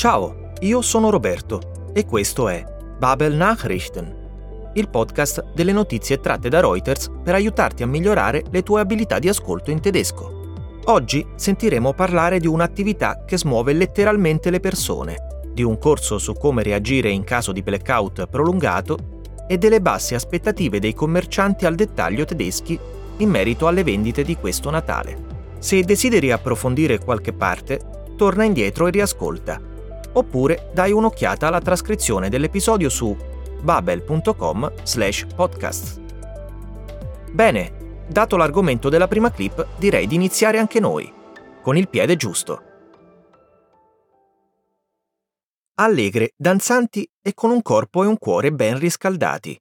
Ciao, io sono Roberto e questo è Babel Nachrichten, il podcast delle notizie tratte da Reuters per aiutarti a migliorare le tue abilità di ascolto in tedesco. Oggi sentiremo parlare di un'attività che smuove letteralmente le persone, di un corso su come reagire in caso di blackout prolungato e delle basse aspettative dei commercianti al dettaglio tedeschi in merito alle vendite di questo Natale. Se desideri approfondire qualche parte, torna indietro e riascolta oppure dai un'occhiata alla trascrizione dell'episodio su babel.com slash podcast. Bene, dato l'argomento della prima clip, direi di iniziare anche noi, con il piede giusto. Allegre, danzanti e con un corpo e un cuore ben riscaldati.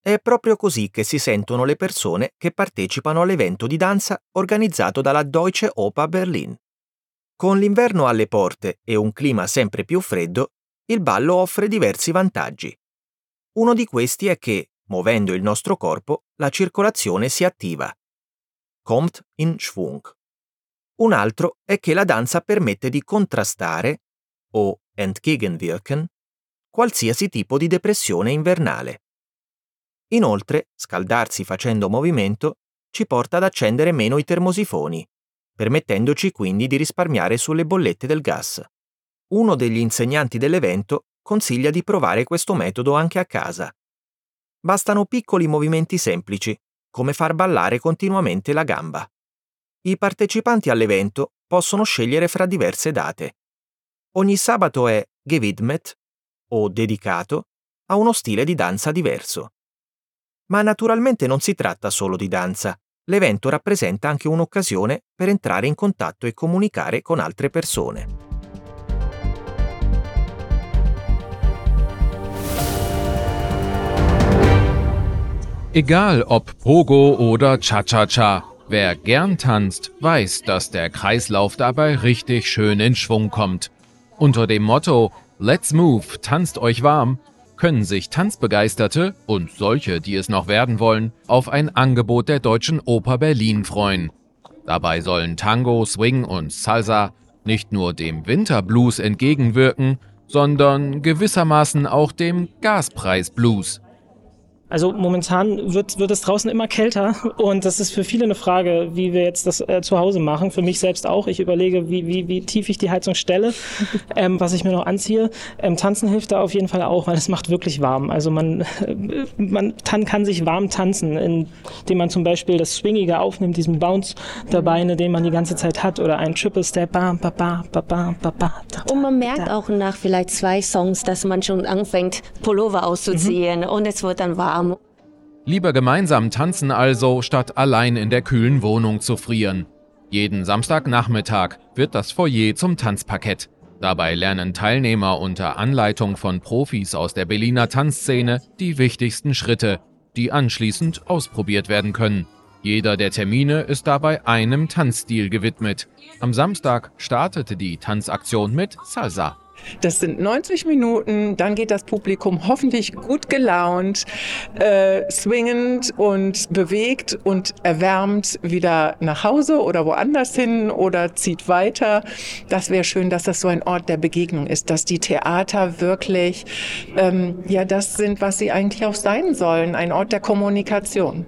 È proprio così che si sentono le persone che partecipano all'evento di danza organizzato dalla Deutsche Oper Berlin. Con l'inverno alle porte e un clima sempre più freddo, il ballo offre diversi vantaggi. Uno di questi è che, muovendo il nostro corpo, la circolazione si attiva. Kommt in Schwung. Un altro è che la danza permette di contrastare, o entgegenwirken, qualsiasi tipo di depressione invernale. Inoltre, scaldarsi facendo movimento ci porta ad accendere meno i termosifoni, permettendoci quindi di risparmiare sulle bollette del gas. Uno degli insegnanti dell'evento consiglia di provare questo metodo anche a casa. Bastano piccoli movimenti semplici, come far ballare continuamente la gamba. I partecipanti all'evento possono scegliere fra diverse date. Ogni sabato è gewidmet, o dedicato, a uno stile di danza diverso. Ma naturalmente non si tratta solo di danza, l'evento rappresenta anche un'occasione per entrare in contatto e comunicare con altre persone. Egal ob Pogo oder Cha-Cha-Cha, wer gern tanzt, weiß, dass der Kreislauf dabei richtig schön in Schwung kommt. Unter dem Motto Let's Move, tanzt euch warm, können sich Tanzbegeisterte und solche, die es noch werden wollen, auf ein Angebot der Deutschen Oper Berlin freuen. Dabei sollen Tango, Swing und Salsa nicht nur dem Winterblues entgegenwirken, sondern gewissermaßen auch dem Gaspreisblues. Also momentan wird, wird es draußen immer kälter und das ist für viele eine Frage, wie wir jetzt das äh, zu Hause machen. Für mich selbst auch. Ich überlege, wie, wie, wie tief ich die Heizung stelle, ähm, was ich mir noch anziehe. Ähm, tanzen hilft da auf jeden Fall auch, weil es macht wirklich warm. Also man, äh, man tan kann sich warm tanzen, indem man zum Beispiel das Swingige aufnimmt, diesen Bounce der Beine, den man die ganze Zeit hat oder ein Triple Step. Bam, ba, ba, ba, ba, ba, ba, und man merkt auch nach vielleicht zwei Songs, dass man schon anfängt, Pullover auszuziehen mhm. und es wird dann warm. Lieber gemeinsam tanzen also, statt allein in der kühlen Wohnung zu frieren. Jeden Samstagnachmittag wird das Foyer zum Tanzparkett. Dabei lernen Teilnehmer unter Anleitung von Profis aus der Berliner Tanzszene die wichtigsten Schritte, die anschließend ausprobiert werden können. Jeder der Termine ist dabei einem Tanzstil gewidmet. Am Samstag startete die Tanzaktion mit Salsa. Das sind 90 Minuten, dann geht das Publikum hoffentlich gut gelaunt, äh, swingend und bewegt und erwärmt wieder nach Hause oder woanders hin oder zieht weiter. Das wäre schön, dass das so ein Ort der Begegnung ist, dass die Theater wirklich, ähm, ja, das sind, was sie eigentlich auch sein sollen, ein Ort der Kommunikation.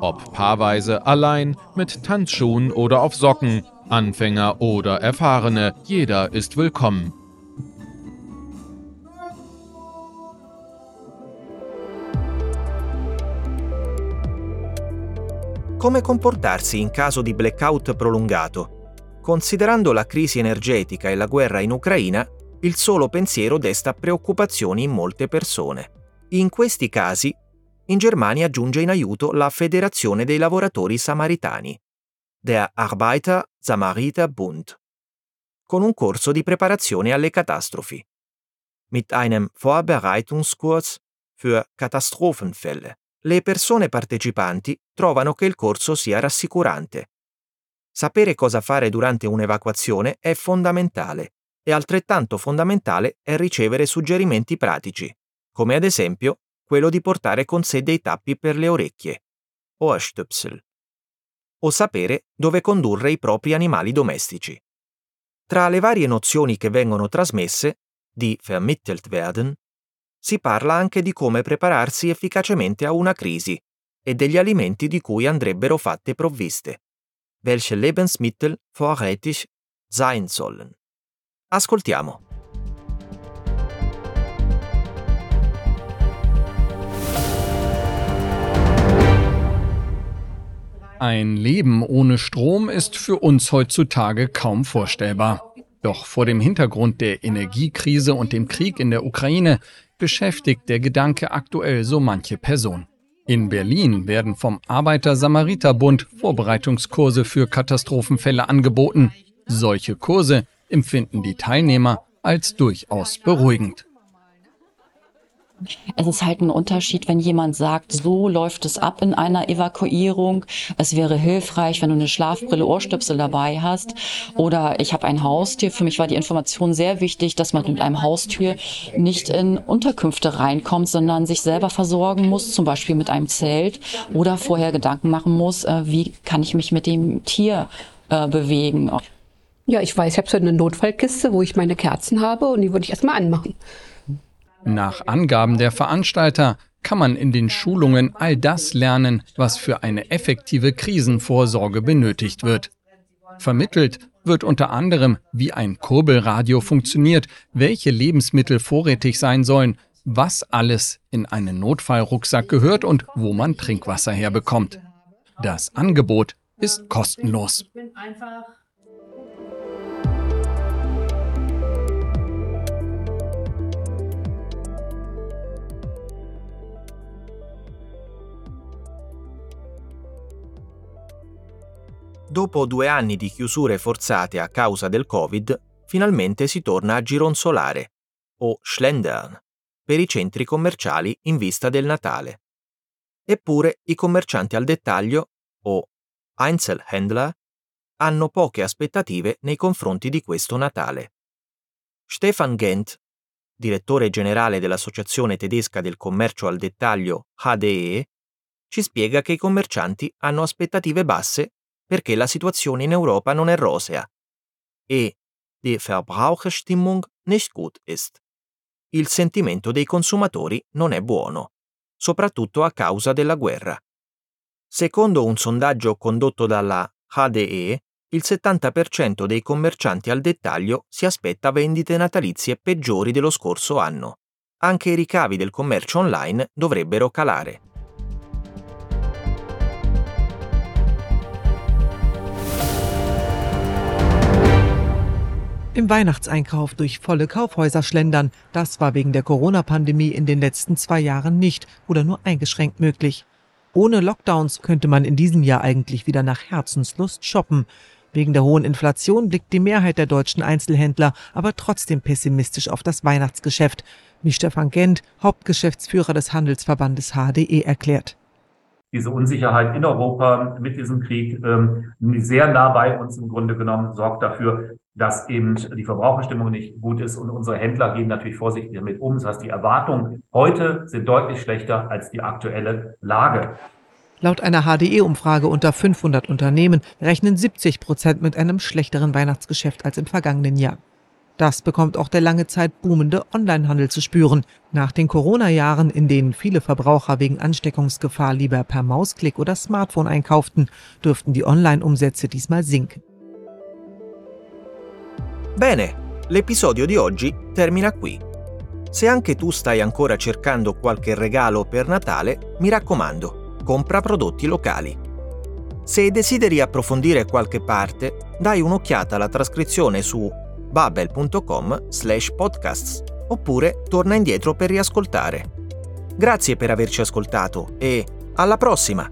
Ob paarweise, allein, mit Tanzschuhen oder auf Socken, Anfänger oder Erfahrene, jeder ist willkommen. Come comportarsi in caso di blackout prolungato. Considerando la crisi energetica e la guerra in Ucraina, il solo pensiero desta preoccupazioni in molte persone. In questi casi, in Germania giunge in aiuto la Federazione dei lavoratori samaritani, der Arbeiter Samariter Bund, con un corso di preparazione alle catastrofi, mit einem Vorbereitungskurs für Katastrophenfälle. Le persone partecipanti trovano che il corso sia rassicurante. Sapere cosa fare durante un'evacuazione è fondamentale e altrettanto fondamentale è ricevere suggerimenti pratici, come ad esempio quello di portare con sé dei tappi per le orecchie, Ohrstöpsel, o sapere dove condurre i propri animali domestici. Tra le varie nozioni che vengono trasmesse, di vermittelt werden, si parla anche di come prepararsi efficacemente a una crisi e degli alimenti di cui andrebbero fatte provviste. Welche Lebensmittel vorrätig sein sollen. Ascoltiamo. Ein Leben ohne Strom ist für uns heutzutage kaum vorstellbar. Doch vor dem Hintergrund der Energiekrise und dem Krieg in der Ukraine beschäftigt der Gedanke aktuell so manche Person. In Berlin werden vom Arbeiter-Samariter-Bund Vorbereitungskurse für Katastrophenfälle angeboten. Solche Kurse empfinden die Teilnehmer als durchaus beruhigend. Es ist halt ein Unterschied, wenn jemand sagt, so läuft es ab in einer Evakuierung. Es wäre hilfreich, wenn du eine Schlafbrille, Ohrstöpsel dabei hast. Oder ich habe ein Haustier. Für mich war die Information sehr wichtig, dass man mit einem Haustier nicht in Unterkünfte reinkommt, sondern sich selber versorgen muss, zum Beispiel mit einem Zelt. Oder vorher Gedanken machen muss, äh, wie kann ich mich mit dem Tier äh, bewegen. Ja, ich weiß, ich habe so eine Notfallkiste, wo ich meine Kerzen habe und die würde ich erstmal anmachen. Nach Angaben der Veranstalter kann man in den Schulungen all das lernen, was für eine effektive Krisenvorsorge benötigt wird. Vermittelt wird unter anderem, wie ein Kurbelradio funktioniert, welche Lebensmittel vorrätig sein sollen, was alles in einen Notfallrucksack gehört und wo man Trinkwasser herbekommt. Das Angebot ist kostenlos. Dopo due anni di chiusure forzate a causa del Covid, finalmente si torna a gironzolare, o Schlendern, per i centri commerciali in vista del Natale. Eppure i commercianti al dettaglio, o Einzelhändler, hanno poche aspettative nei confronti di questo Natale. Stefan Gent, direttore generale dell'Associazione tedesca del commercio al dettaglio HDE, ci spiega che i commercianti hanno aspettative basse perché la situazione in Europa non è rosea e die Verbraucherstimmung nicht gut ist. Il sentimento dei consumatori non è buono, soprattutto a causa della guerra. Secondo un sondaggio condotto dalla HDE, il 70% dei commercianti al dettaglio si aspetta vendite natalizie peggiori dello scorso anno. Anche i ricavi del commercio online dovrebbero calare. Im Weihnachtseinkauf durch volle Kaufhäuser schlendern, das war wegen der Corona-Pandemie in den letzten zwei Jahren nicht oder nur eingeschränkt möglich. Ohne Lockdowns könnte man in diesem Jahr eigentlich wieder nach Herzenslust shoppen. Wegen der hohen Inflation blickt die Mehrheit der deutschen Einzelhändler aber trotzdem pessimistisch auf das Weihnachtsgeschäft, wie Stefan Gent, Hauptgeschäftsführer des Handelsverbandes HDE, erklärt diese Unsicherheit in Europa mit diesem Krieg ähm, sehr nah bei uns im Grunde genommen sorgt dafür, dass eben die Verbraucherstimmung nicht gut ist und unsere Händler gehen natürlich vorsichtig damit um. Das heißt, die Erwartungen heute sind deutlich schlechter als die aktuelle Lage. Laut einer HDE-Umfrage unter 500 Unternehmen rechnen 70 Prozent mit einem schlechteren Weihnachtsgeschäft als im vergangenen Jahr. Das bekommt auch der lange Zeit boomende Onlinehandel zu spüren. Nach den Corona-Jahren, in denen viele Verbraucher wegen Ansteckungsgefahr lieber per Mausklick oder Smartphone einkauften, dürften die Online-Umsätze diesmal sinken. Bene, l'episodio di oggi termina qui. Se anche tu stai ancora cercando qualche regalo per Natale, mi raccomando, compra prodotti locali. Se desideri approfondire qualche parte, dai un'occhiata alla trascrizione su babel.com slash podcasts oppure torna indietro per riascoltare. Grazie per averci ascoltato e alla prossima!